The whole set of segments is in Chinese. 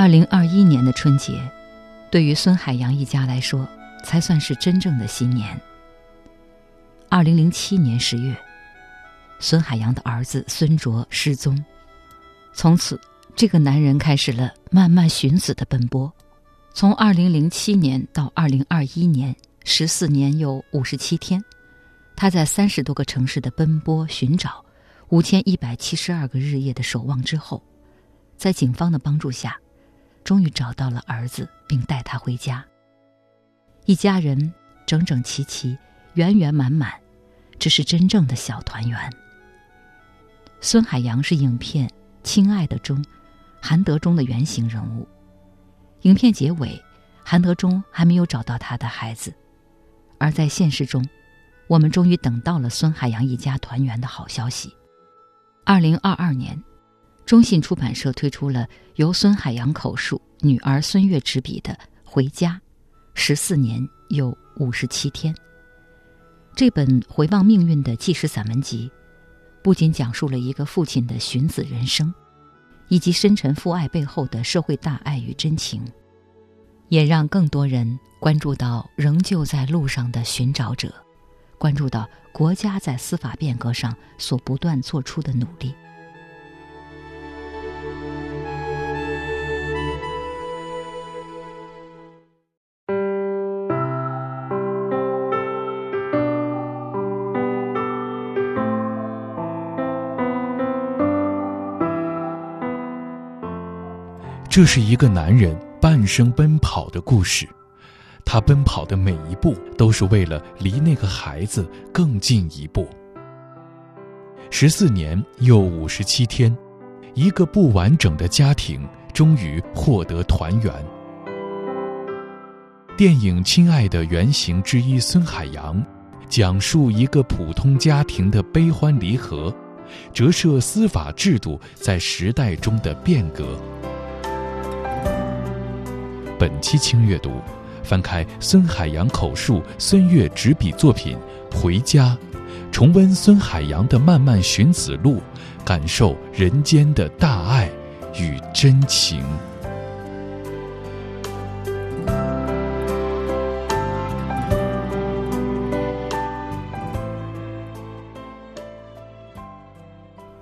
二零二一年的春节，对于孙海洋一家来说，才算是真正的新年。二零零七年十月，孙海洋的儿子孙卓失踪，从此，这个男人开始了慢慢寻子的奔波。从二零零七年到二零二一年，十四年又五十七天，他在三十多个城市的奔波寻找，五千一百七十二个日夜的守望之后，在警方的帮助下，终于找到了儿子，并带他回家。一家人整整齐齐、圆圆满满，这是真正的小团圆。孙海洋是影片《亲爱的》中韩德忠的原型人物。影片结尾，韩德忠还没有找到他的孩子，而在现实中，我们终于等到了孙海洋一家团圆的好消息。二零二二年，中信出版社推出了由孙海洋口述、女儿孙悦执笔的《回家》，十四年又五十七天。这本回望命运的纪实散文集，不仅讲述了一个父亲的寻子人生。以及深沉父爱背后的社会大爱与真情，也让更多人关注到仍旧在路上的寻找者，关注到国家在司法变革上所不断做出的努力。这是一个男人半生奔跑的故事，他奔跑的每一步都是为了离那个孩子更近一步。十四年又五十七天，一个不完整的家庭终于获得团圆。电影《亲爱的》原型之一孙海洋，讲述一个普通家庭的悲欢离合，折射司法制度在时代中的变革。本期轻阅读，翻开孙海洋口述、孙悦执笔作品《回家》，重温孙海洋的漫漫寻子路，感受人间的大爱与真情。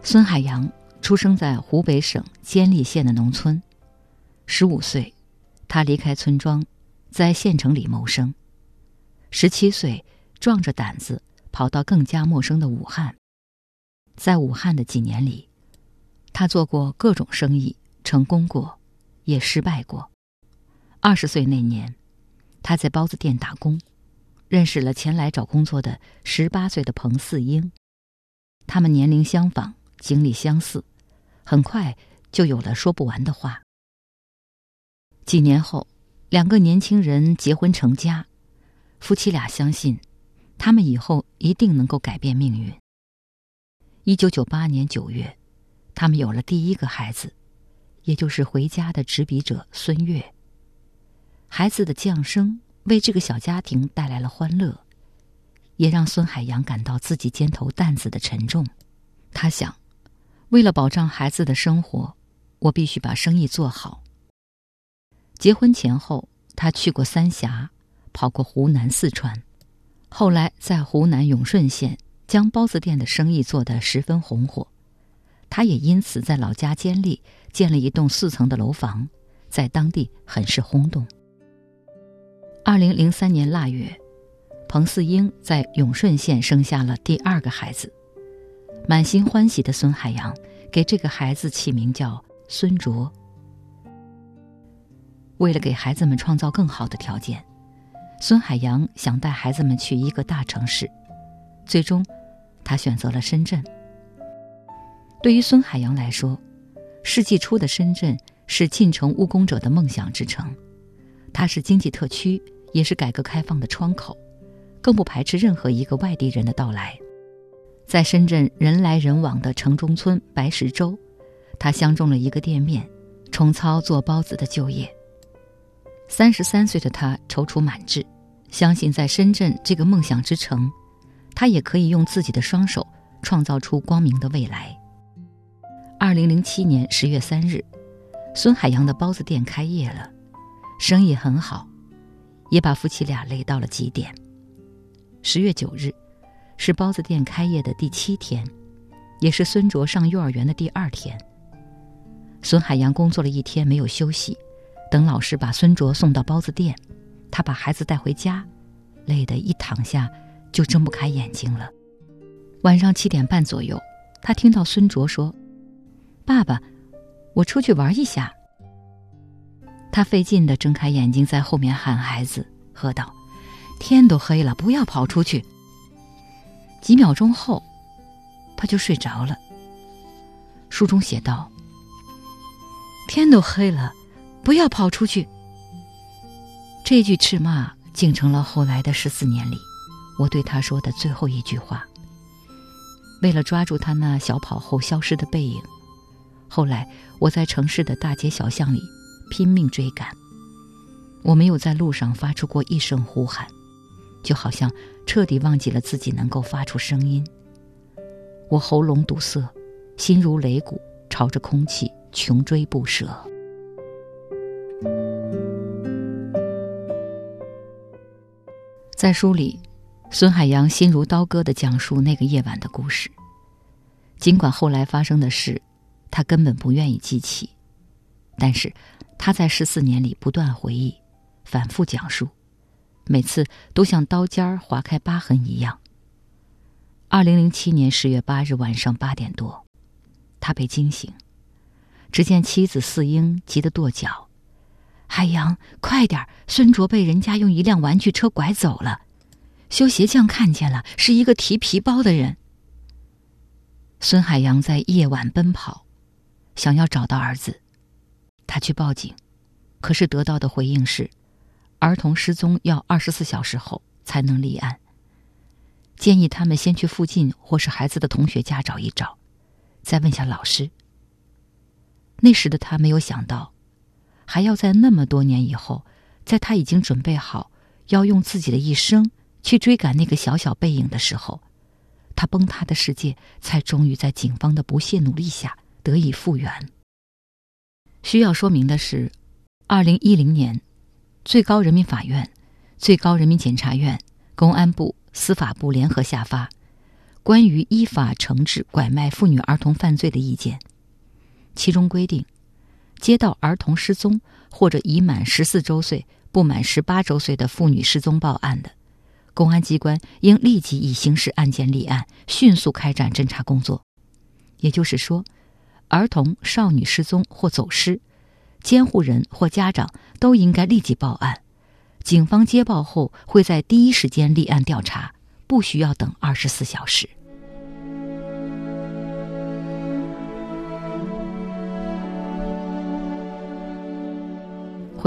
孙海洋出生在湖北省监利县的农村，十五岁。他离开村庄，在县城里谋生。十七岁，壮着胆子跑到更加陌生的武汉。在武汉的几年里，他做过各种生意，成功过，也失败过。二十岁那年，他在包子店打工，认识了前来找工作的十八岁的彭四英。他们年龄相仿，经历相似，很快就有了说不完的话。几年后，两个年轻人结婚成家，夫妻俩相信，他们以后一定能够改变命运。一九九八年九月，他们有了第一个孩子，也就是回家的执笔者孙悦。孩子的降生为这个小家庭带来了欢乐，也让孙海洋感到自己肩头担子的沉重。他想，为了保障孩子的生活，我必须把生意做好。结婚前后，他去过三峡，跑过湖南、四川，后来在湖南永顺县将包子店的生意做得十分红火。他也因此在老家监利建了一栋四层的楼房，在当地很是轰动。二零零三年腊月，彭四英在永顺县生下了第二个孩子，满心欢喜的孙海洋给这个孩子起名叫孙卓。为了给孩子们创造更好的条件，孙海洋想带孩子们去一个大城市，最终，他选择了深圳。对于孙海洋来说，世纪初的深圳是进城务工者的梦想之城，它是经济特区，也是改革开放的窗口，更不排斥任何一个外地人的到来。在深圳人来人往的城中村白石洲，他相中了一个店面，重操做包子的旧业。三十三岁的他踌躇满志，相信在深圳这个梦想之城，他也可以用自己的双手创造出光明的未来。二零零七年十月三日，孙海洋的包子店开业了，生意很好，也把夫妻俩累到了极点。十月九日，是包子店开业的第七天，也是孙卓上幼儿园的第二天。孙海洋工作了一天没有休息，等老师把孙卓送到包子店，他把孩子带回家，累得一躺下就睁不开眼睛了。晚上七点半左右，他听到孙卓说：“爸爸，我出去玩一下。”他费劲地睁开眼睛，在后面喊孩子，喝道：“天都黑了，不要跑出去。”几秒钟后，他就睡着了。书中写道。天都黑了，不要跑出去。这句斥骂竟成了后来的十四年里，我对他说的最后一句话。为了抓住他那小跑后消失的背影，后来我在城市的大街小巷里拼命追赶。我没有在路上发出过一声呼喊，就好像彻底忘记了自己能够发出声音。我喉咙堵塞，心如擂鼓，朝着空气。穷追不舍。在书里，孙海洋心如刀割的讲述那个夜晚的故事。尽管后来发生的事，他根本不愿意记起，但是他在十四年里不断回忆，反复讲述，每次都像刀尖儿划开疤痕一样。二零零七年十月八日晚上八点多，他被惊醒。只见妻子四英急得跺脚：“海洋，快点！孙卓被人家用一辆玩具车拐走了。修鞋匠看见了，是一个提皮包的人。”孙海洋在夜晚奔跑，想要找到儿子。他去报警，可是得到的回应是：儿童失踪要二十四小时后才能立案。建议他们先去附近或是孩子的同学家找一找，再问下老师。那时的他没有想到，还要在那么多年以后，在他已经准备好要用自己的一生去追赶那个小小背影的时候，他崩塌的世界才终于在警方的不懈努力下得以复原。需要说明的是，二零一零年，最高人民法院、最高人民检察院、公安部、司法部联合下发《关于依法惩治拐卖妇女儿童犯罪的意见》。其中规定，接到儿童失踪或者已满十四周岁不满十八周岁的妇女失踪报案的，公安机关应立即以刑事案件立案，迅速开展侦查工作。也就是说，儿童、少女失踪或走失，监护人或家长都应该立即报案，警方接报后会在第一时间立案调查，不需要等二十四小时。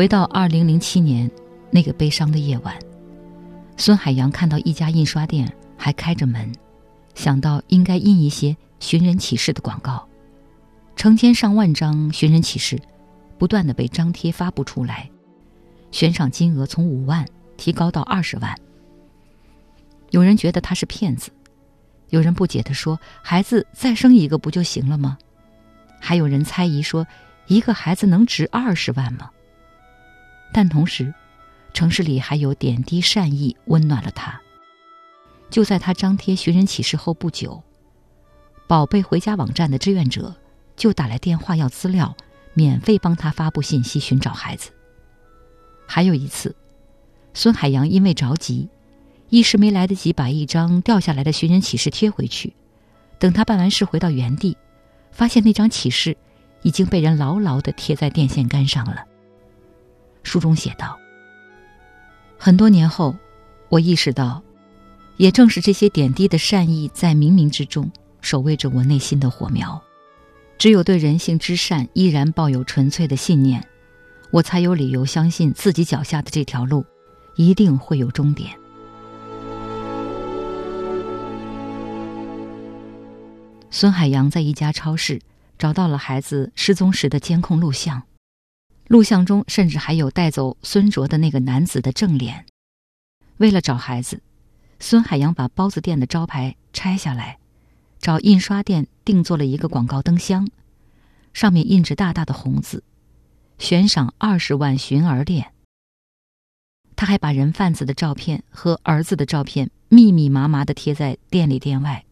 回到二零零七年那个悲伤的夜晚，孙海洋看到一家印刷店还开着门，想到应该印一些寻人启事的广告。成千上万张寻人启事不断的被张贴发布出来，悬赏金额从五万提高到二十万。有人觉得他是骗子，有人不解的说：“孩子再生一个不就行了吗？”还有人猜疑说：“一个孩子能值二十万吗？”但同时，城市里还有点滴善意温暖了他。就在他张贴寻人启事后不久，宝贝回家网站的志愿者就打来电话要资料，免费帮他发布信息寻找孩子。还有一次，孙海洋因为着急，一时没来得及把一张掉下来的寻人启事贴回去。等他办完事回到原地，发现那张启事已经被人牢牢的贴在电线杆上了。书中写道：“很多年后，我意识到，也正是这些点滴的善意，在冥冥之中守卫着我内心的火苗。只有对人性之善依然抱有纯粹的信念，我才有理由相信自己脚下的这条路，一定会有终点。”孙海洋在一家超市找到了孩子失踪时的监控录像。录像中甚至还有带走孙卓的那个男子的正脸。为了找孩子，孙海洋把包子店的招牌拆下来，找印刷店定做了一个广告灯箱，上面印着大大的红字：“悬赏二十万寻儿店。他还把人贩子的照片和儿子的照片密密麻麻的贴在店里店外。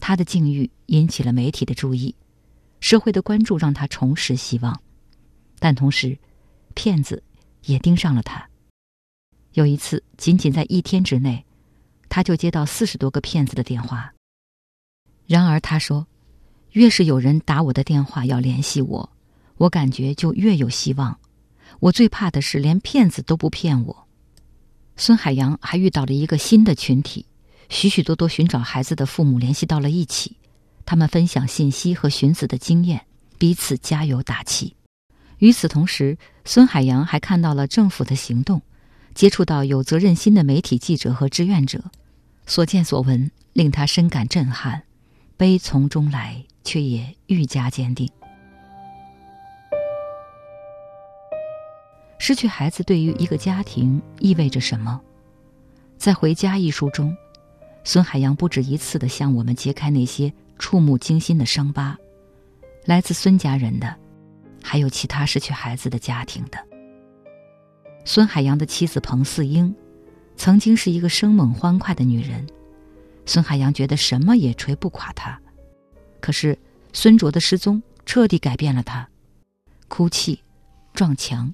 他的境遇引起了媒体的注意，社会的关注让他重拾希望，但同时，骗子也盯上了他。有一次，仅仅在一天之内，他就接到四十多个骗子的电话。然而，他说，越是有人打我的电话要联系我，我感觉就越有希望。我最怕的是连骗子都不骗我。孙海洋还遇到了一个新的群体，许许多多寻找孩子的父母联系到了一起，他们分享信息和寻子的经验，彼此加油打气。与此同时，孙海洋还看到了政府的行动，接触到有责任心的媒体记者和志愿者，所见所闻令他深感震撼，悲从中来，却也愈加坚定。失去孩子对于一个家庭意味着什么？在《回家》一书中，孙海洋不止一次的向我们揭开那些触目惊心的伤疤，来自孙家人的，还有其他失去孩子的家庭的。孙海洋的妻子彭四英，曾经是一个生猛欢快的女人，孙海洋觉得什么也锤不垮她。可是孙卓的失踪彻底改变了她，哭泣，撞墙。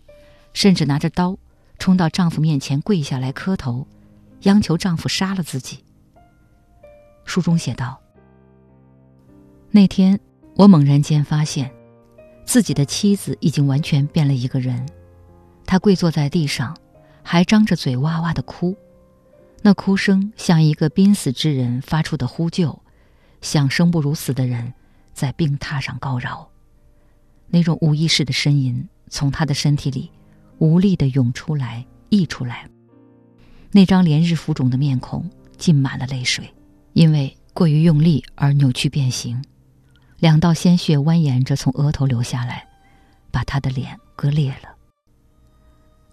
甚至拿着刀冲到丈夫面前跪下来磕头，央求丈夫杀了自己。书中写道：“那天我猛然间发现，自己的妻子已经完全变了一个人。她跪坐在地上，还张着嘴哇哇的哭，那哭声像一个濒死之人发出的呼救，像生不如死的人在病榻上高饶。那种无意识的呻吟从他的身体里。”无力的涌出来，溢出来。那张连日浮肿的面孔浸满了泪水，因为过于用力而扭曲变形，两道鲜血蜿蜒着从额头流下来，把他的脸割裂了。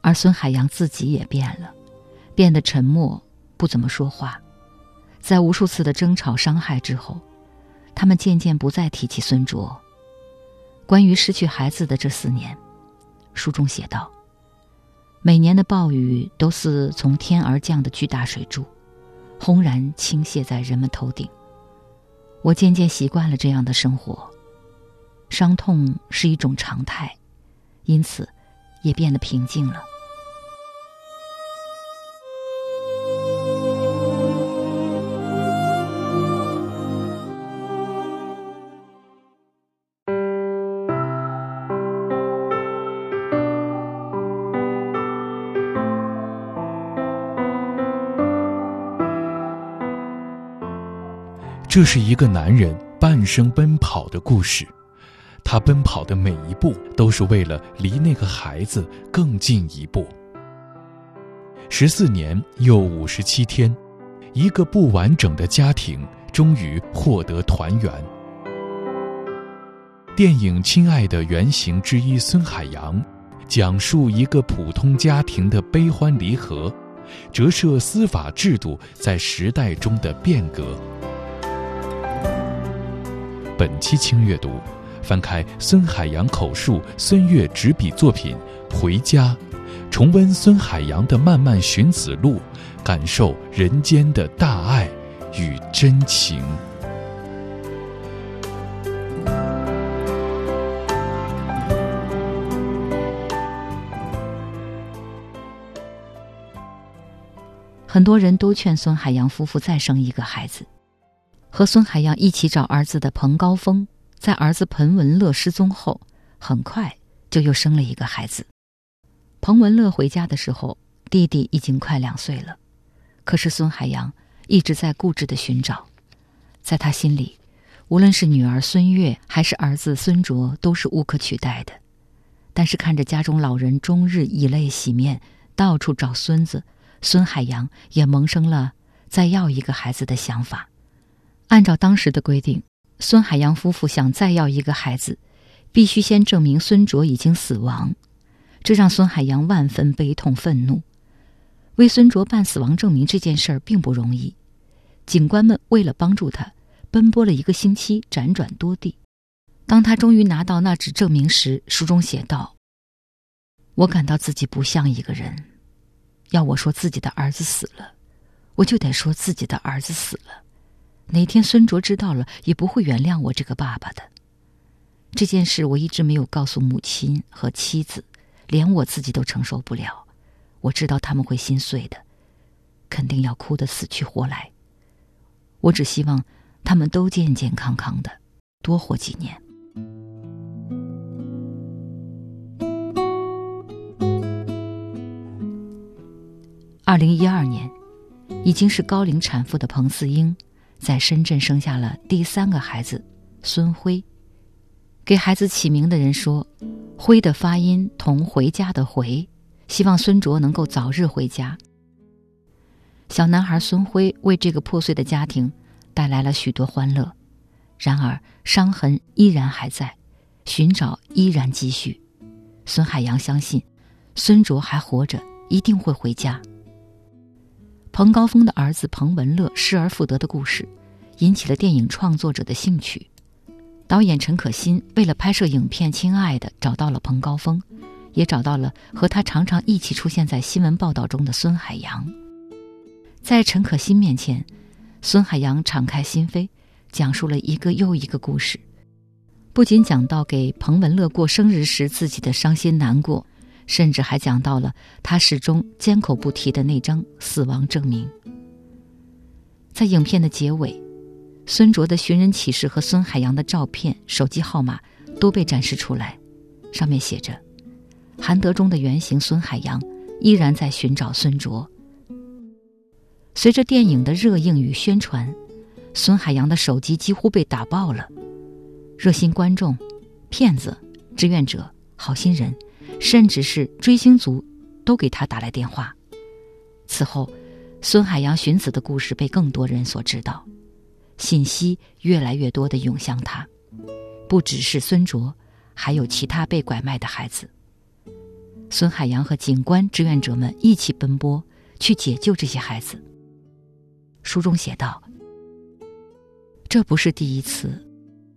而孙海洋自己也变了，变得沉默，不怎么说话。在无数次的争吵伤害之后，他们渐渐不再提起孙卓。关于失去孩子的这四年，书中写道。每年的暴雨都似从天而降的巨大水柱，轰然倾泻在人们头顶。我渐渐习惯了这样的生活，伤痛是一种常态，因此也变得平静了。这是一个男人半生奔跑的故事，他奔跑的每一步都是为了离那个孩子更近一步。十四年又五十七天，一个不完整的家庭终于获得团圆。电影《亲爱的》原型之一孙海洋，讲述一个普通家庭的悲欢离合，折射司法制度在时代中的变革。本期轻阅读，翻开孙海洋口述、孙越执笔作品《回家》，重温孙海洋的漫漫寻子路，感受人间的大爱与真情。很多人都劝孙海洋夫妇再生一个孩子。和孙海洋一起找儿子的彭高峰，在儿子彭文乐失踪后，很快就又生了一个孩子。彭文乐回家的时候，弟弟已经快两岁了。可是孙海洋一直在固执的寻找，在他心里，无论是女儿孙悦还是儿子孙卓，都是无可取代的。但是看着家中老人终日以泪洗面，到处找孙子，孙海洋也萌生了再要一个孩子的想法。按照当时的规定，孙海洋夫妇想再要一个孩子，必须先证明孙卓已经死亡，这让孙海洋万分悲痛愤怒。为孙卓办死亡证明这件事儿并不容易，警官们为了帮助他，奔波了一个星期，辗转多地。当他终于拿到那纸证明时，书中写道：“我感到自己不像一个人。要我说自己的儿子死了，我就得说自己的儿子死了。哪天孙卓知道了，也不会原谅我这个爸爸的。这件事我一直没有告诉母亲和妻子，连我自己都承受不了。我知道他们会心碎的，肯定要哭得死去活来。我只希望他们都健健康康的，多活几年。二零一二年，已经是高龄产妇的彭四英，在深圳生下了第三个孩子孙辉。给孩子起名的人说：“辉的发音同回家的回，希望孙卓能够早日回家。”小男孩孙辉为这个破碎的家庭带来了许多欢乐，然而伤痕依然还在，寻找依然继续。孙海洋相信，孙卓还活着，一定会回家。彭高峰的儿子彭文乐失而复得的故事，引起了电影创作者的兴趣。导演陈可辛为了拍摄影片《亲爱的》，找到了彭高峰，也找到了和他常常一起出现在新闻报道中的孙海洋。在陈可辛面前，孙海洋敞开心扉，讲述了一个又一个故事，不仅讲到给彭文乐过生日时自己的伤心难过。甚至还讲到了他始终缄口不提的那张死亡证明。在影片的结尾，孙卓的寻人启事和孙海洋的照片、手机号码都被展示出来，上面写着：“韩德忠的原型孙海洋依然在寻找孙卓。”随着电影的热映与宣传，孙海洋的手机几乎被打爆了，热心观众、骗子、志愿者、好心人。甚至是追星族，都给他打来电话。此后，孙海洋寻子的故事被更多人所知道，信息越来越多的涌向他。不只是孙卓，还有其他被拐卖的孩子。孙海洋和警官志愿者们一起奔波，去解救这些孩子。书中写道：“这不是第一次，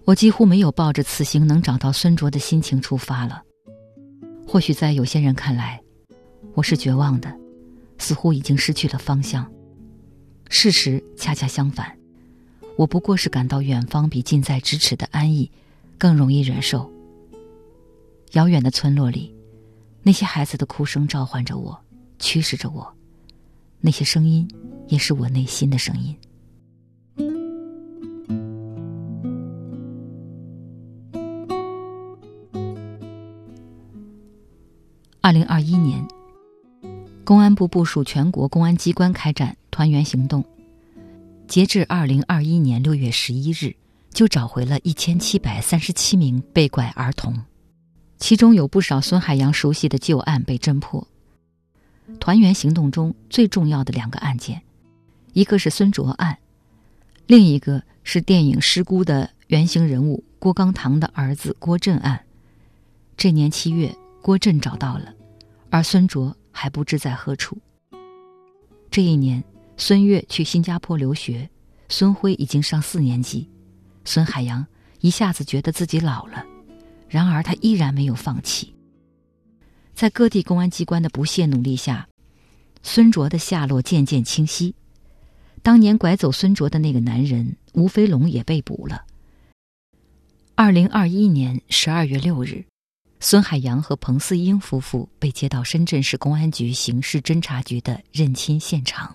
我几乎没有抱着此行能找到孙卓的心情出发了。”或许在有些人看来，我是绝望的，似乎已经失去了方向。事实恰恰相反，我不过是感到远方比近在咫尺的安逸更容易忍受。遥远的村落里，那些孩子的哭声召唤着我，驱使着我，那些声音也是我内心的声音。二零二一年，公安部部署全国公安机关开展团圆行动，截至二零二一年六月十一日，就找回了一千七百三十七名被拐儿童，其中有不少孙海洋熟悉的旧案被侦破。团圆行动中最重要的两个案件，一个是孙卓案，另一个是电影《失孤》的原型人物郭刚堂的儿子郭震案。这年七月，郭震找到了。而孙卓还不知在何处。这一年，孙悦去新加坡留学，孙辉已经上四年级，孙海洋一下子觉得自己老了，然而他依然没有放弃。在各地公安机关的不懈努力下，孙卓的下落渐渐清晰。当年拐走孙卓的那个男人吴飞龙也被捕了。二零二一年十二月六日。孙海洋和彭四英夫妇被接到深圳市公安局刑事侦查局的认亲现场。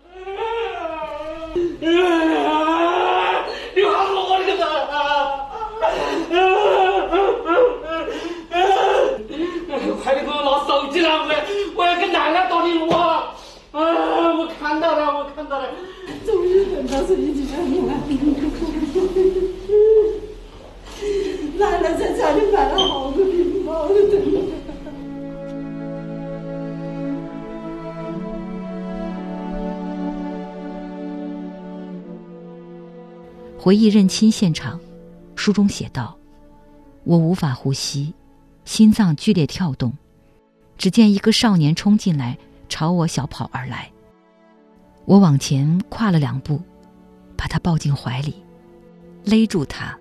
你好，我的快点给我拿手机来，我要跟奶奶打电话。啊，我看到了，我看到了，终于等到手机上了。奶奶在家里买了好多冰包，回忆认亲现场，书中写道：“我无法呼吸，心脏剧烈跳动。只见一个少年冲进来，朝我小跑而来。我往前跨了两步，把他抱进怀里，勒住他。”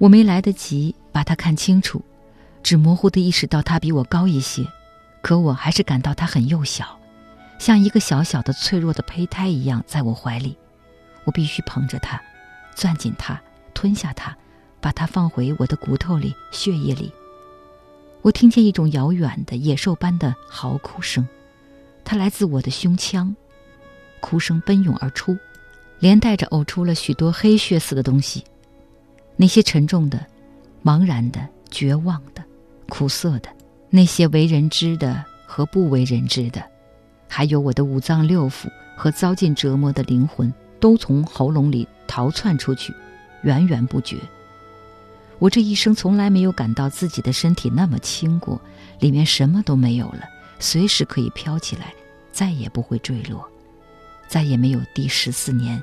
我没来得及把他看清楚，只模糊的意识到他比我高一些，可我还是感到他很幼小，像一个小小的脆弱的胚胎一样在我怀里。我必须捧着他，攥紧他，吞下他，把他放回我的骨头里、血液里。我听见一种遥远的野兽般的嚎哭声，它来自我的胸腔，哭声奔涌而出，连带着呕出了许多黑血似的东西。那些沉重的、茫然的、绝望的、苦涩的，那些为人知的和不为人知的，还有我的五脏六腑和遭尽折磨的灵魂。都从喉咙里逃窜出去，源源不绝。我这一生从来没有感到自己的身体那么轻过，里面什么都没有了，随时可以飘起来，再也不会坠落，再也没有第十四年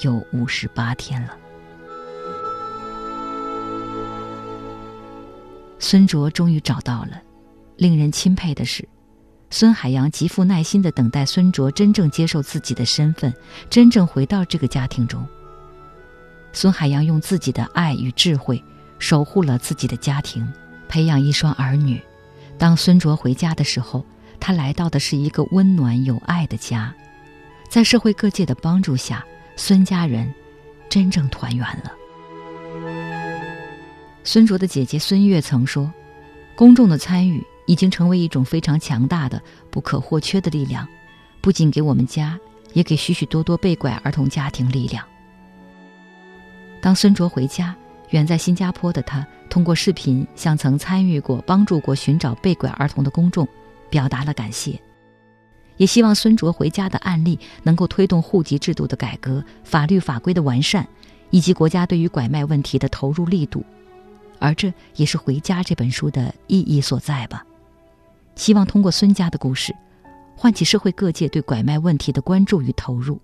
有五十八天了。孙卓终于找到了，令人钦佩的是。孙海洋极富耐心的等待孙卓真正接受自己的身份，真正回到这个家庭中。孙海洋用自己的爱与智慧守护了自己的家庭，培养一双儿女。当孙卓回家的时候，他来到的是一个温暖有爱的家。在社会各界的帮助下，孙家人真正团圆了。孙卓的姐姐孙悦曾说：“公众的参与。”已经成为一种非常强大的、不可或缺的力量，不仅给我们家，也给许许多多被拐儿童家庭力量。当孙卓回家，远在新加坡的他通过视频向曾参与过、帮助过寻找被拐儿童的公众表达了感谢，也希望孙卓回家的案例能够推动户籍制度的改革、法律法规的完善，以及国家对于拐卖问题的投入力度。而这也是《回家》这本书的意义所在吧。希望通过孙家的故事，唤起社会各界对拐卖问题的关注与投入。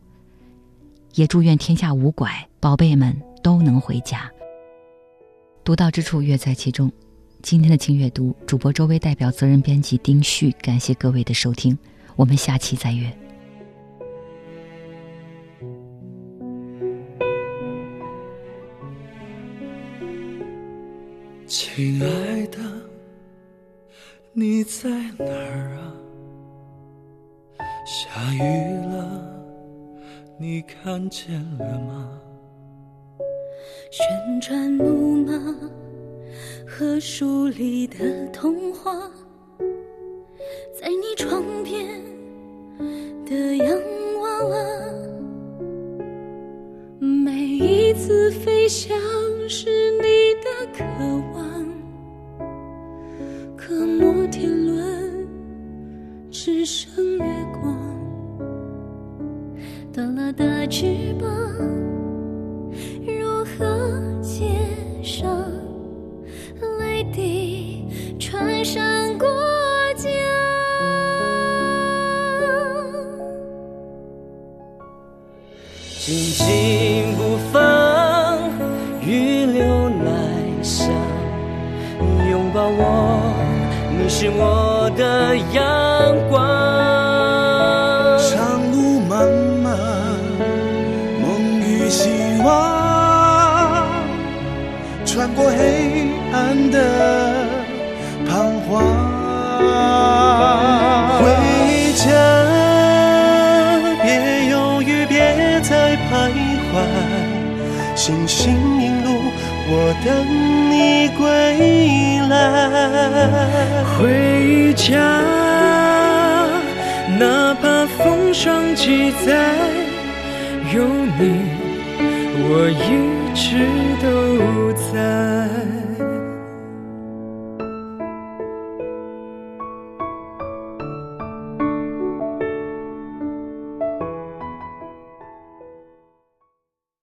也祝愿天下无拐宝贝们都能回家。独到之处，乐在其中。今天的轻阅读，主播周薇代表责任编辑丁旭，感谢各位的收听，我们下期再约。亲爱的。你在哪儿啊？下雨了，你看见了吗？旋转木马和书里的童话，在你床边的洋娃娃，每一次飞翔望，穿过黑暗的彷徨。回家，别犹豫，别再徘徊，星星引路，我等你归来。回家，哪怕风霜几载，我一直都在。